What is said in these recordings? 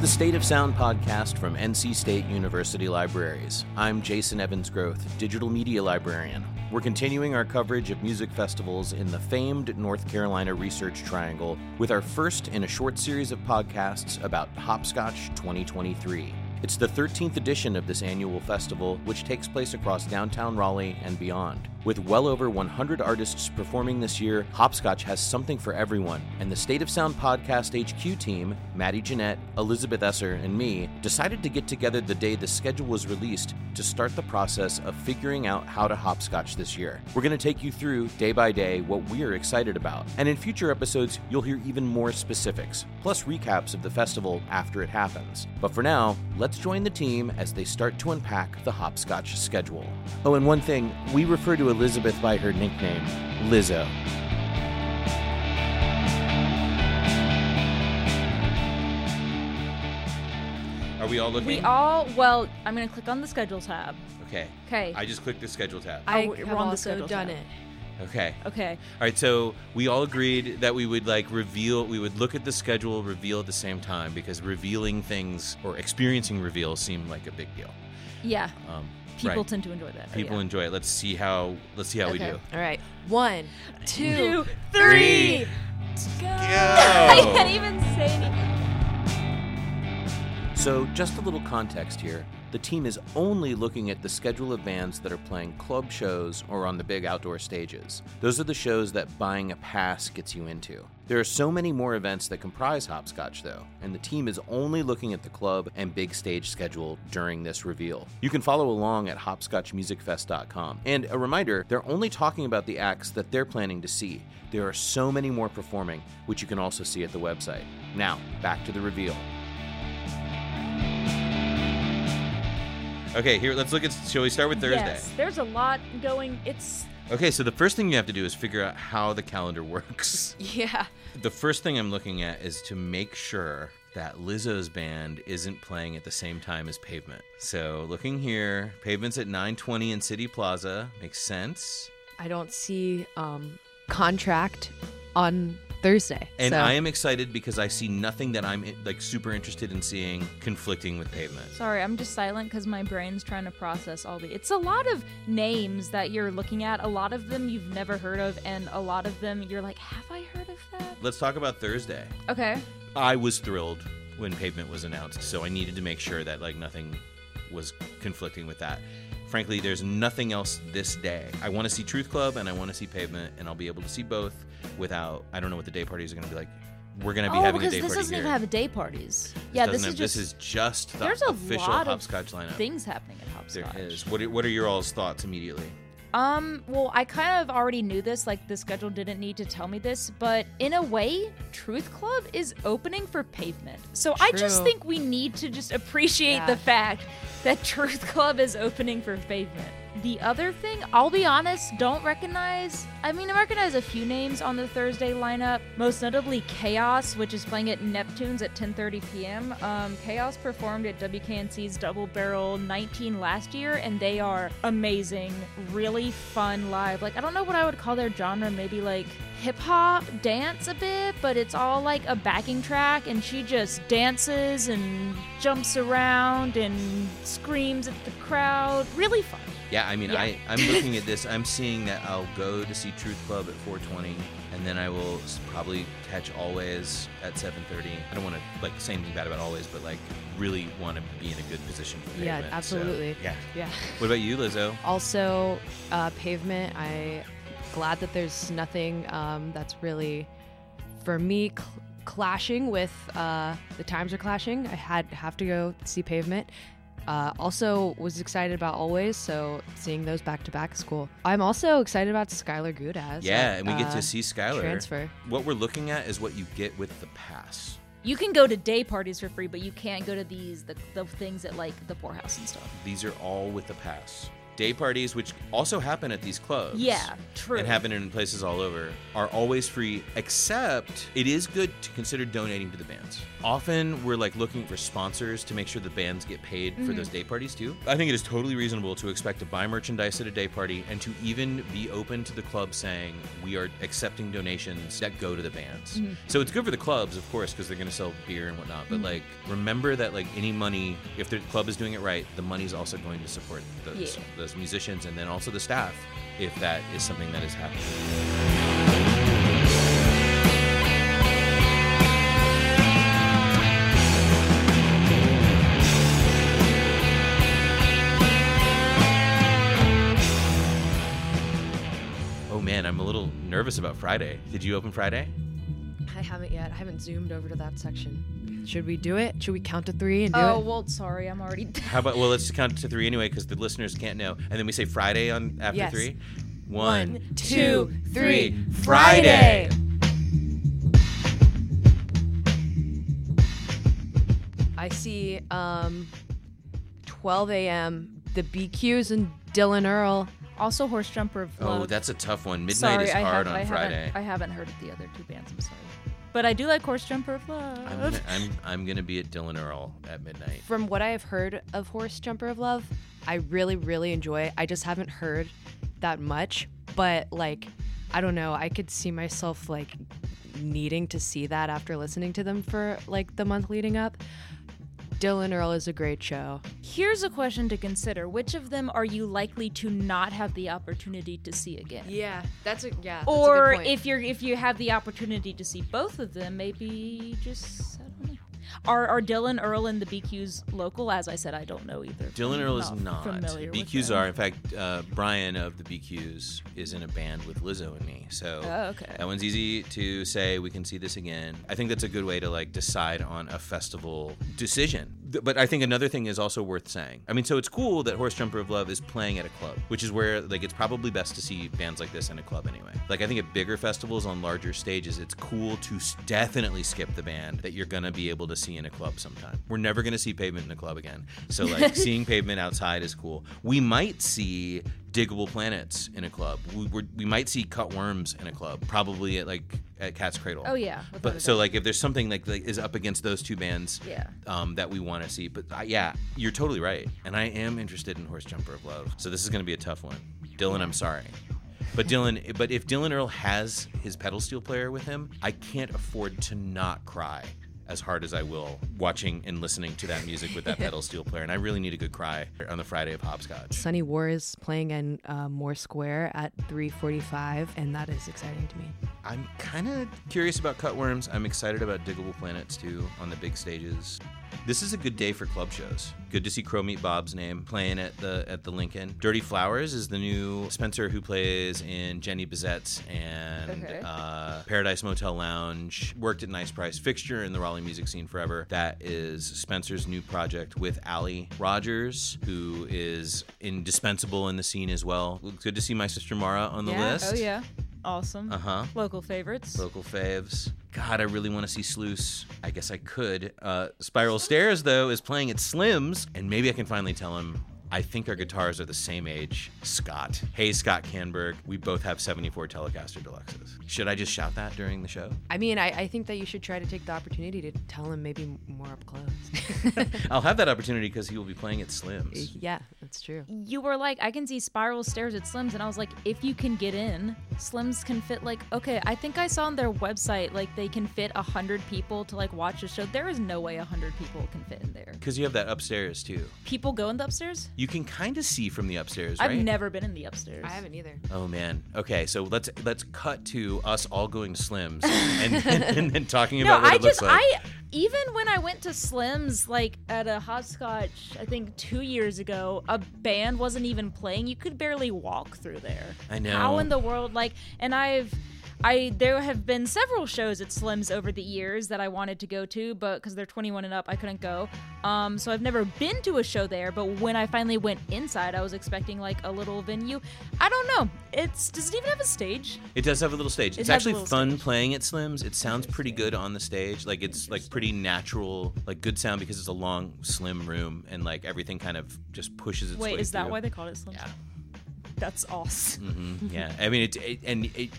The State of Sound podcast from NC State University Libraries. I'm Jason Evans Groth, digital media librarian. We're continuing our coverage of music festivals in the famed North Carolina Research Triangle with our first in a short series of podcasts about Hopscotch 2023. It's the 13th edition of this annual festival, which takes place across downtown Raleigh and beyond. With well over 100 artists performing this year, Hopscotch has something for everyone, and the State of Sound Podcast HQ team, Maddie Jennette, Elizabeth Esser, and me, decided to get together the day the schedule was released to start the process of figuring out how to hopscotch this year. We're going to take you through, day by day, what we're excited about, and in future episodes, you'll hear even more specifics, plus recaps of the festival after it happens. But for now, let's join the team as they start to unpack the hopscotch schedule. Oh, and one thing, we refer to Elizabeth by her nickname, Lizzo. Are we all looking? We all, well, I'm going to click on the schedule tab. Okay. Okay. I just clicked the schedule tab. I, oh, I have on the also schedule done tab. it. Okay. Okay. All right. So we all agreed that we would like reveal. We would look at the schedule, reveal at the same time because revealing things or experiencing reveals seem like a big deal. Yeah. Um, People right. tend to enjoy that. People yeah. enjoy it. Let's see how. Let's see how we do. All right. One, two, Two, three. Go. Go. I can't even say anything. So, just a little context here. The team is only looking at the schedule of bands that are playing club shows or on the big outdoor stages. Those are the shows that buying a pass gets you into. There are so many more events that comprise Hopscotch, though, and the team is only looking at the club and big stage schedule during this reveal. You can follow along at hopscotchmusicfest.com. And a reminder, they're only talking about the acts that they're planning to see. There are so many more performing, which you can also see at the website. Now, back to the reveal. Okay. Here. Let's look at. Shall we start with Thursday? Yes. There's a lot going. It's Okay. So the first thing you have to do is figure out how the calendar works. Yeah. The first thing I'm looking at is to make sure that Lizzo's band isn't playing at the same time as Pavement. So looking here, Pavement's at 9:20 in City Plaza. Makes sense. I don't see um contract on Thursday. And so. I am excited because I see nothing that I'm like super interested in seeing conflicting with Pavement. sorry. I'm just silent because my brain's trying to process all the. It's a lot of names that you're looking at. A lot of them you've never heard of, and a lot of them you're like, have I heard of that? Let's talk about Thursday. Okay. I was thrilled when Pavement was announced, so I needed to make sure that like nothing was conflicting with that. Frankly, there's nothing else this day. I want to see Truth Club and I want to see Pavement, and I'll be able to see both without. I don't know what the day parties are going to be like. We're going to be oh, having a because day this party doesn't here. even have day parties. Yeah, doesn't this have- is just. this is just the there's a official lot hopscotch of lineup. things happening at hopscotch. is. What are, what are your all's thoughts immediately? Um, well, I kind of already knew this, like the schedule didn't need to tell me this, but in a way, Truth Club is opening for pavement. So I just think we need to just appreciate Yeah. the fact that Truth Club is opening for pavement. The other thing, I'll be honest, don't recognize. I mean, I recognize a few names on the Thursday lineup, most notably Chaos, which is playing at Neptune's at 10:30 p.m. Um, Chaos performed at WKNC's Double Barrel 19 last year, and they are amazing, really fun live. Like I don't know what I would call their genre, maybe like hip hop dance a bit, but it's all like a backing track, and she just dances and jumps around and screams at the crowd. Really fun. Yeah, I mean, Yeah. I, I'm looking at this. I'm seeing that I'll go to see Truth Club at 420, and then I will probably catch Alvvays at 730. I don't want to like say anything bad about Alvvays, but like really want to be in a good position for Yeah, Pavement, so, absolutely. yeah. Yeah. What about you, Lizzo? Also, uh, pavement. I glad that there's nothing um, that's really for me cl- clashing with uh, the times are clashing. I had have to go see pavement. Uh, also was excited about Alvvays so seeing those back to back is cool. I'm also excited about Skylar Gudasz. Yeah, at, and we get uh, to see Skylar. transfer. What we're looking at is what you get with the pass. You can go to day parties for free, but you can't go to these the, the things at like the poorhouse and stuff. These are all with the pass. Day parties, which also happen at these clubs. Yeah, true. And happen in places all over, are always free, except it is good to consider donating to the bands. Often we're like looking for sponsors to make sure the bands get paid for those mm-hmm. day parties too. I think it is totally reasonable to expect to buy merchandise at a day party and to even be open to the club saying we are accepting donations that go to the bands. Mm-hmm. So it's good for the clubs, of course, because they're going to sell beer and whatnot. But mm-hmm. like, remember that like any money, if the club is doing it right, the money's also going to support those Yeah. those musicians and then also the staff, if that is something that is happening. Oh man, I'm a little nervous about Friday. Did you open Friday? I haven't yet. I haven't zoomed over to that section. Should we do it? Should we count to three and do oh it? well, sorry, I'm already. How about well, let's count to three anyway, because the listeners can't know, and then we say Friday on after Yes. three. One, One, two, three. Friday. I see um, 12 a.m. The BQs and Dylan Earl. also, Horse Jumper of Love. Oh, that's a tough one. Midnight sorry, is I hard have, on I Friday. Haven't, I haven't heard of the other two bands. I'm sorry, but I do like Horse Jumper of Love. I'm gonna, I'm I'm gonna be at Dylan Earl at midnight. From what I have heard of Horse Jumper of Love, I really, really enjoy. it. I just haven't heard that much, but like, I don't know. I could see myself like needing to see that after listening to them for like the month leading up. Dylan Earl is a great show. Here's a question to consider: Which of them are you likely to not have the opportunity to see again? Yeah, that's a yeah. or if you're if you have the opportunity to see both of them, maybe just I don't know. Are are Dylan Earl and the BQs local? As I said, I don't know either. Dylan Earl is not. familiar with BQs are. In fact, uh, Brian of the BQs is in a band with Lizzo and me. So Oh, okay. that one's easy to say. We can see this again. I think that's a good way to like decide on a festival decision. But I think another thing is also worth saying. I mean, so it's cool that Horse Jumper of Love is playing at a club, which is where like it's probably best to see bands like this in a club anyway. Like I think at bigger festivals on larger stages, it's cool to definitely skip the band that you're gonna be able to see in a club sometime. We're never gonna see Pavement in a club again. So like seeing Pavement outside is cool. We might see Digable Planets in a club. We, we're, we might see Cut Worms in a club, probably at like at Cat's Cradle. Oh yeah. But so like if there's something like, like is up against those two bands, Yeah. um, that we want to see. But uh, yeah, you're totally right, and I am interested in Horse Jumper of Love. So this is going to be a tough one, Dylan. I'm sorry, but Dylan. But if Dylan Earl has his pedal steel player with him, I can't afford to not cry as hard as I will watching and listening to that music with that pedal steel player. And I really need a good cry on the Friday of Hopscotch. Sunny War is playing in uh, Moore Square at 3:45, and that is exciting to me. I'm kind of curious about Cut Worms. I'm excited about Digable Planets too on the big stages. This is a good day for club shows. Good to see Crow Meat Bob's name playing at the at the Lincoln. Dirty Flowers is the new Spencer who plays in Jenny Besetzt and Okay. uh, Paradise Motel Lounge. Worked at Nice Price Fixture in the Raleigh music scene forever. That is Spencer's new project with Ali Rogers, who is indispensable in the scene as well. Good to see my sister Mara on the yeah. list. Oh yeah. Awesome. Uh huh. Local favorites. Local faves. God, I really want to see Sluice. I guess I could. Uh, Spiral Stairs, though, is playing at Slim's, and maybe I can finally tell him I think our guitars are the same age. Scott. Hey, Scott Kannberg. We both have 74 Telecaster Deluxes. Should I just shout that during the show? I mean, I, I think that you should try to take the opportunity to tell him maybe more up close. I'll have that opportunity because he will be playing at Slim's. yeah, that's true. you were like, I can see spiral stairs at Slim's, and I was like, if you can get in, Slim's can fit like, okay, I think I saw on their website like they can fit a hundred people to like watch a show. There is no way a hundred people can fit in there. Because you have that upstairs, too. People go in the upstairs. You can kind of see from the upstairs, right? I've never been in the upstairs. I haven't either. Oh man. Okay, so let's let's cut to us all going to Slim's and, and, and then talking No, about what I it looks just like. I even when I went to Slim's like at a hopscotch, I think two years ago, a band wasn't even playing. You could barely walk through there. I know. How in the world like and I've I there have been several shows at Slim's over the years that I wanted to go to, but because they're 21 and up, I couldn't go. Um, so I've never been to a show there. But when I finally went inside, I was expecting like a little venue. I don't know. It's does it even have a stage? It does have a little stage. It it's actually fun stage. playing at Slim's. It sounds pretty good on the stage. Like it's like pretty natural, like good sound because it's a long, slim room and like everything kind of just pushes its way. Wait, is that through. why they called it Slim's? Yeah. That's awesome. Mhm, yeah. I mean, it, it and it.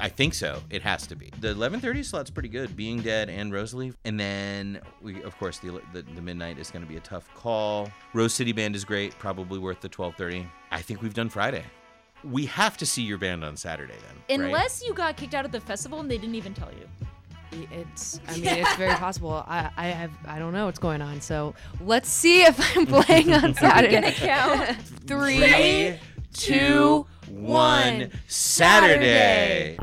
I think so. It has to be. The 11:30 slot's pretty good. Being Dead and Rosalie, and then we, of course, the the, the midnight is going to be a tough call. Rose City Band is great. Probably worth the 12:30. I think we've done Friday. We have to see your band on Saturday then. right? Unless you got kicked out of the festival and they didn't even tell you. It's. I mean, it's very possible. I. I have. I don't know what's going on. So let's see if I'm playing on Saturday. gonna count? Three, two, one, Saturday.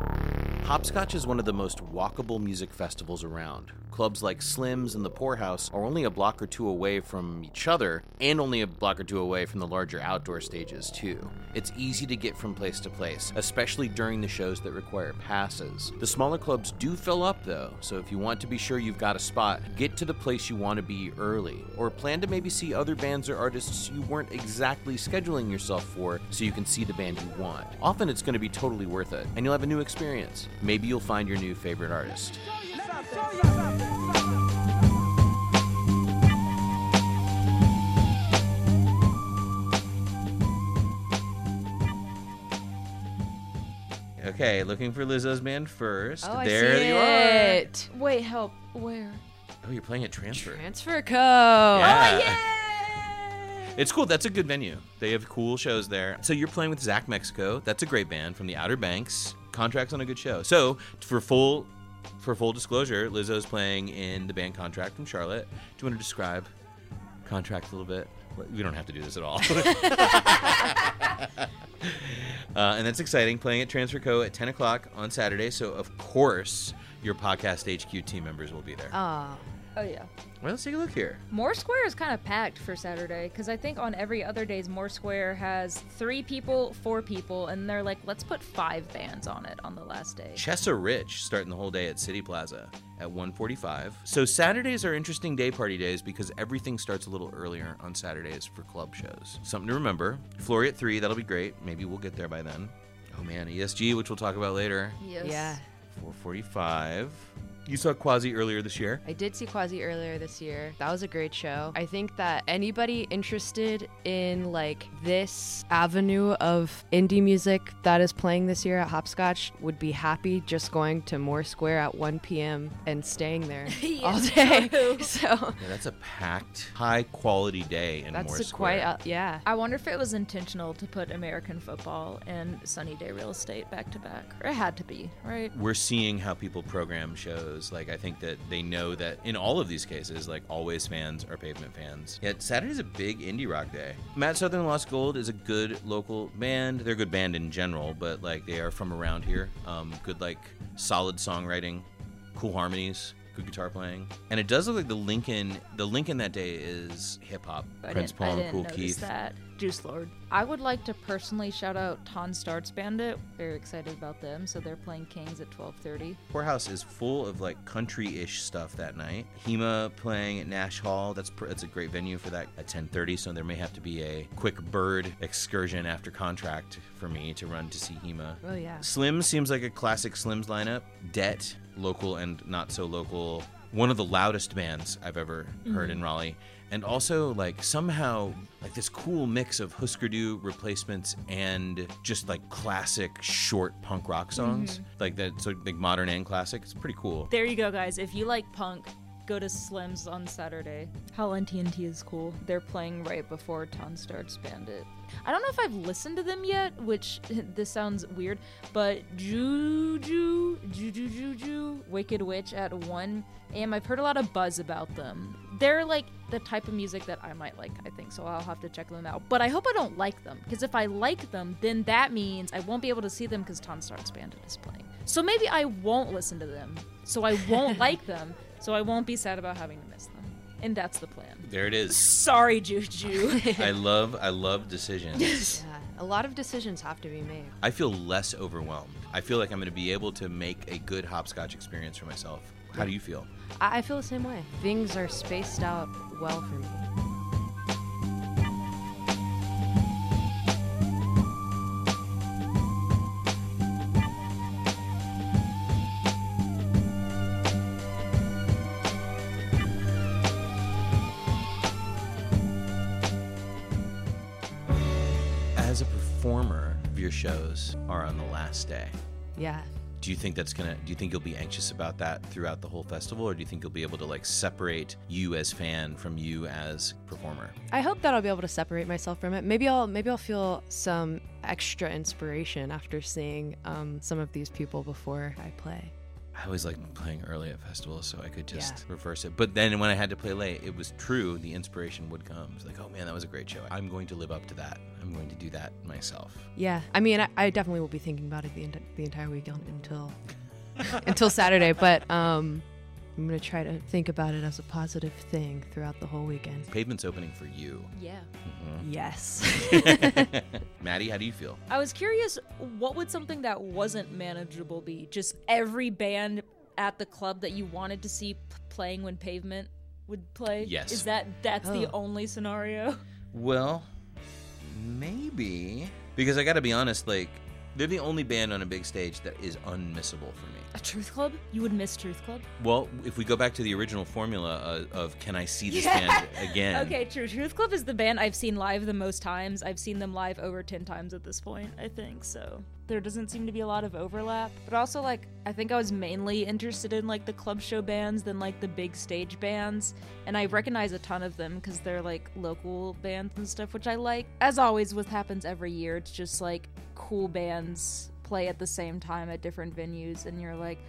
Hopscotch is one of the most walkable music festivals around. Clubs like Slim's and the Poorhouse are only a block or two away from each other, and only a block or two away from the larger outdoor stages, too. It's easy to get from place to place, especially during the shows that require passes. The smaller clubs do fill up, though, so if you want to be sure you've got a spot, get to the place you want to be early, or plan to maybe see other bands or artists you weren't exactly scheduling yourself for so you can see the band you want. Often it's going to be totally worth it, and you'll have a new experience. Maybe you'll find your new favorite artist. Okay, looking for Lizzo's band first. Oh, I there see you it. Wait, help. Where? Oh, you're playing at Transfer. Transfer Co. Oh Yeah. It's cool. That's a good venue. They have cool shows there. So you're playing with Zack Mexico. That's a great band from the Outer Banks. Contracts on a good show. So for full for full disclosure, Lizzo's playing in the band Contract from Charlotte. Do you want to describe Contract a little bit? We don't have to do this at all. uh, and that's exciting. Playing at Transfer Co. at 10 o'clock on Saturday. So of course your podcast HQ team members will be there. Ah. Oh yeah. well, let's take a look here. Moore Square is kind of packed for Saturday because I think on every other days Moore Square has three people, four people, and they're like, let's put five bands on it on the last day. Chessa Rich starting the whole day at City Plaza at 1:45. So Saturdays are interesting day party days because everything starts a little earlier on Saturdays for club shows. Something to remember. Flory at 3, that'll be great. Maybe we'll get there by then. Oh man, ESG, which we'll talk about later. Yes. Yeah. 4:45. You saw Quasi earlier this year. I did see Quasi earlier this year. That was a great show. I think that anybody interested in like this avenue of indie music that is playing this year at Hopscotch would be happy just going to Moore Square at 1 p.m. and staying there all day. true. So Yeah, that's a packed, high quality day in that's Moore a Square. quite uh, yeah. I wonder if it was intentional to put American football and Sunny Day Real Estate back to back. Or it had to be, right? we're seeing how people program shows. Like I think that they know that in all of these cases, like Alvvays fans are pavement fans. Yet Saturday's a big indie rock day. Matt Southern Lost Gold is a good local band. They're a good band in general, but like they are from around here. Um, good like solid songwriting, cool harmonies. Good guitar playing, and it does look like the Lincoln. The Lincoln that day is hip hop. Prince didn't, I Paul, didn't Kool notice Keith. that. Juice Lord. I would like to personally shout out Tonstartssbandht. Very excited about them. So they're playing Kings at 12:30. Poorhouse is full of like country-ish stuff that night. Hema playing at Nash Hall. That's pr- that's a great venue for that at 10:30. So there may have to be a quick bird excursion after contract for me to run to see Hema. Oh yeah. Slim seems like a classic Slims lineup. Debt, local and not so local. One of the loudest bands I've ever heard in mm-hmm. Raleigh. And also, like, somehow, like this cool mix of Hüsker Dü replacements and just like classic short punk rock songs. Mm-hmm. Like that, so like modern and classic. It's pretty cool. There you go, guys. If you like punk, go to Slim's on Saturday. Howlin' TNT is cool. They're playing right before Tonstartssbandht. I don't know if I've listened to them yet, which this sounds weird, but Juju, Juju, Juju, Ju, Wicked Witch at 1 a.m. I've heard a lot of buzz about them. They're like the type of music that I might like, I think, so I'll have to check them out. But I hope I don't like them, because if I like them, then that means I won't be able to see them because Tonstartssbandht is playing. So maybe I won't listen to them, so I won't like them, so I won't be sad about having to miss them. And that's the plan. There it is. Sorry, Juju. I love, I love decisions. Yeah. A lot of decisions have to be made. I feel less overwhelmed. I feel like I'm going to be able to make a good hopscotch experience for myself. How do you feel? I, I feel the same way. Things are spaced out well for me. As of your shows are on the last day. Yeah. Do you think that's gonna? Do you think you'll be anxious about that throughout the whole festival, or do you think you'll be able to like separate you as fan from you as performer? I hope that I'll be able to separate myself from it. Maybe I'll maybe I'll feel some extra inspiration after seeing um, some of these people before I play. I always like playing early at festivals, so I could just Yeah. reverse it. But then when I had to play late, it was true. The inspiration would come. It's like, oh man, that was a great show. I'm going to live up to that. I'm going to do that myself. Yeah, I mean, I, I definitely will be thinking about it the, the entire weekend until until Saturday. But um, I'm gonna try to think about it as a positive thing throughout the whole weekend. Pavement's opening for you. Yeah. Mm-hmm. Yes. Maddie, how do you feel? I was curious, what would something that wasn't manageable be? Just every band at the club that you wanted to see p- playing when Pavement would play? Yes. Is that that's the Oh. only scenario? Well, maybe because I got to be honest. Like, they're the only band on a big stage that is unmissable for me. A Truth Club? You would miss Truth Club? Well, if we go back to the original formula uh, of "Can I see this Yeah. band again?" Okay, true. Truth Club is the band I've seen live the most times. I've seen them live over 10 times at this point, I think. So there doesn't seem to be a lot of overlap. But also, like, I think I was mainly interested in, like, the club show bands than, like, the big stage bands. And I recognize a ton of them because they're, like, local bands and stuff, which I like. As always, what happens every year, it's just, like, cool bands play at the same time at different venues. And you're like,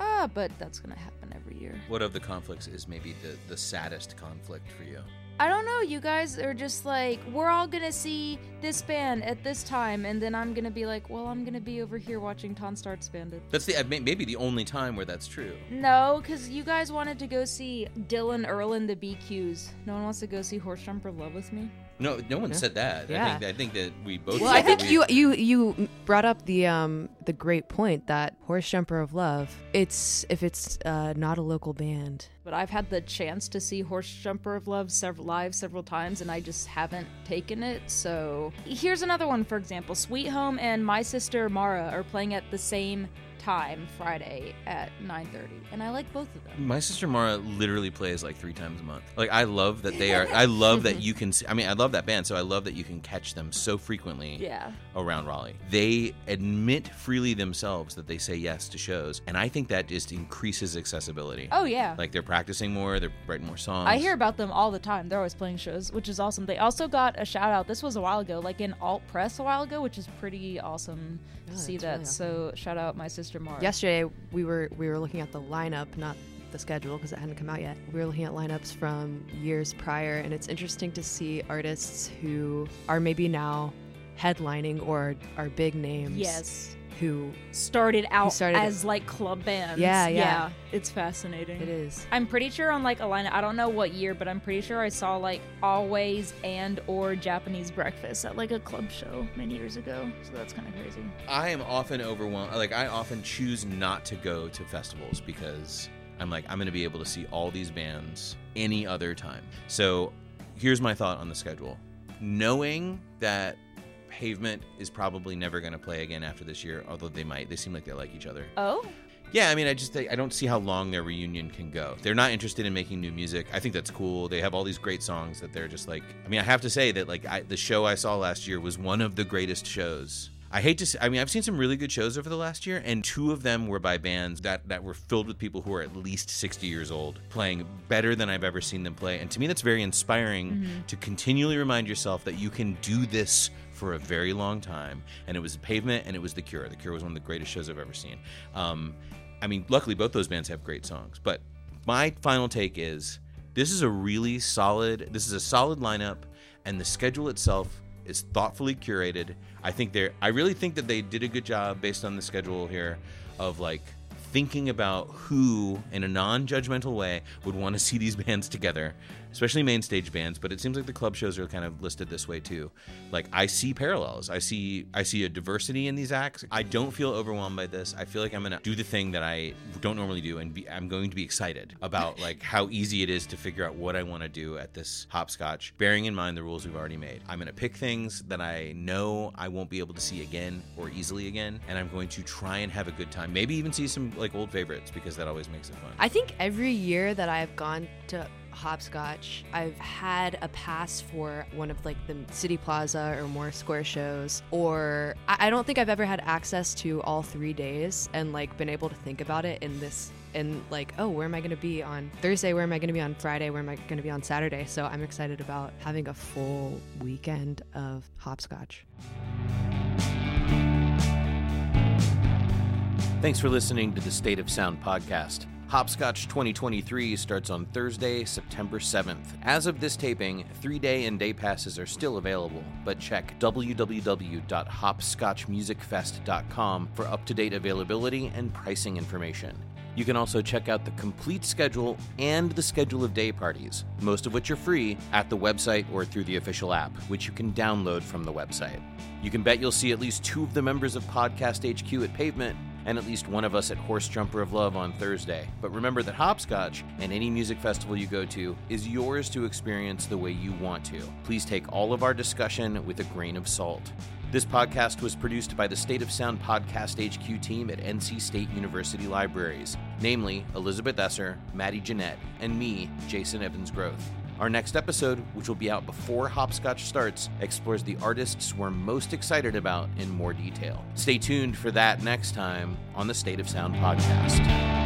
ah, but that's to happen every year. What of the conflicts is maybe the the saddest conflict for you? I don't know. You guys are just like, we're all gonna see this band at this time, and then I'm gonna be like, well, I'm gonna be over here watching Tonstartssbandht. That's the maybe the only time where that's true. No, because you guys wanted to go see Dylan Earl and the BQs. No one wants to go see Horse Jumper Love with me. No, no one said that. I think I think that we both. well, said I that think we- you you you brought up the um the great point that Horse Jumper of Love. It's if it's uh, not a local band. But I've had the chance to see Horse Jumper of Love several live several times, and I just haven't taken it. So here's another one, for example: Sweet Home and My Sister Mara are playing at the same time Friday at 9:30, and I like both of them. My sister Mara literally plays like three times a month. Like I love that they are. I love that you can. See, I mean, I love that band, so I love that you can catch them so frequently Yeah. around Raleigh. They admit freely themselves that they say yes to shows, and I think that just increases accessibility. Oh yeah. Like they're practicing more, they're writing more songs. I hear about them all the time. They're always playing shows, which is awesome. They also got a shout out. This was a while ago, like in alt press a while ago, which is pretty awesome to see that. really So shout out my sister Mara. Yesterday we were we were looking at the lineup, not the schedule because it hadn't come out yet. We were looking at lineups from years prior, and it's interesting to see artists who are maybe now headlining or are big names. Yes. Who Started out started- as like club bands. Yeah, yeah. It's fascinating. it is. I'm pretty sure on like a lineup. I don't know what year, but I'm pretty sure I saw like Alvvays and or Japanese Breakfast at like a club show many years ago. So that's kind of crazy. I am often overwhelmed. Like I often choose not to go to festivals because I'm like I'm going to be able to see all these bands any other time. So here's my thought on the schedule. Knowing that Pavement is probably never going to play again after this year, although they might. They seem like they like each other. Oh. Yeah, I mean, I just I don't see how long their reunion can go. They're not interested in making new music. I think that's cool. They have all these great songs that they're just like. I mean, I have to say that like I, the show I saw last year was one of the greatest shows. I hate to. Say, I mean, I've seen some really good shows over the last year, and two of them were by bands that that were filled with people who are at least sixty years old, playing better than I've ever seen them play. And to me, that's very inspiring to continually remind yourself that you can do this for a very long time. And it was the Pavement, and it was The Cure. The Cure was one of the greatest shows I've ever seen. Um, I mean, luckily both those bands have great songs. But my final take is this is a really solid. This is a solid lineup, and the schedule itself is thoughtfully curated. I think they're. I really think that they did a good job based on the schedule here, of like thinking about who, in a non judgmental way, would want to see these bands together, especially main stage bands. But it seems like the club shows are kind of listed this way too. Like I see parallels. I see I see a diversity in these acts. I don't feel overwhelmed by this. I feel like I'm gonna do the thing that I don't normally do, and be, I'm going to be excited about like how easy it is to figure out what I want to do at this hopscotch, bearing in mind the rules we've already made. I'm gonna pick things that I know I won't be able to see again or easily again, and I'm going to try and have a good time. Maybe even see some like old favorites because that always makes it fun. I think every year that I've gone to hopscotch. I've had a pass for one of like the city plaza or more square shows or I, I don't think i've ever had access to all three days and like been able to think about it in this and like oh where am i going to be on thursday? Where am i going to be on friday? Where am i going to be on saturday? So i'm excited about having a full weekend of hopscotch. Thanks for listening to the State of Sound podcast. Hopscotch 2023 starts on Thursday, September 7th. As of this taping, three day and day passes are still available, but check www.hopscotchmusicfest.com for up to date availability and pricing information. You can also check out the complete schedule and the schedule of day parties, most of which are free, at the website or through the official app, which you can download from the website. You can bet you'll see at least two of the members of Podcast HQ at Pavement and at least one of us at Horse Jumper of Love on Thursday. But remember that Hopscotch and any music festival you go to is yours to experience the way you want to. Please take all of our discussion with a grain of salt. This podcast was produced by the State of Sound Podcast HQ team at NC State University Libraries, namely Elizabeth Esser, Maddie Jennette, and me, Jason Evans Groth. Our next episode, which will be out before Hopscotch starts, explores the artists we're most excited about in more detail. Stay tuned for that next time on the State of Sound podcast.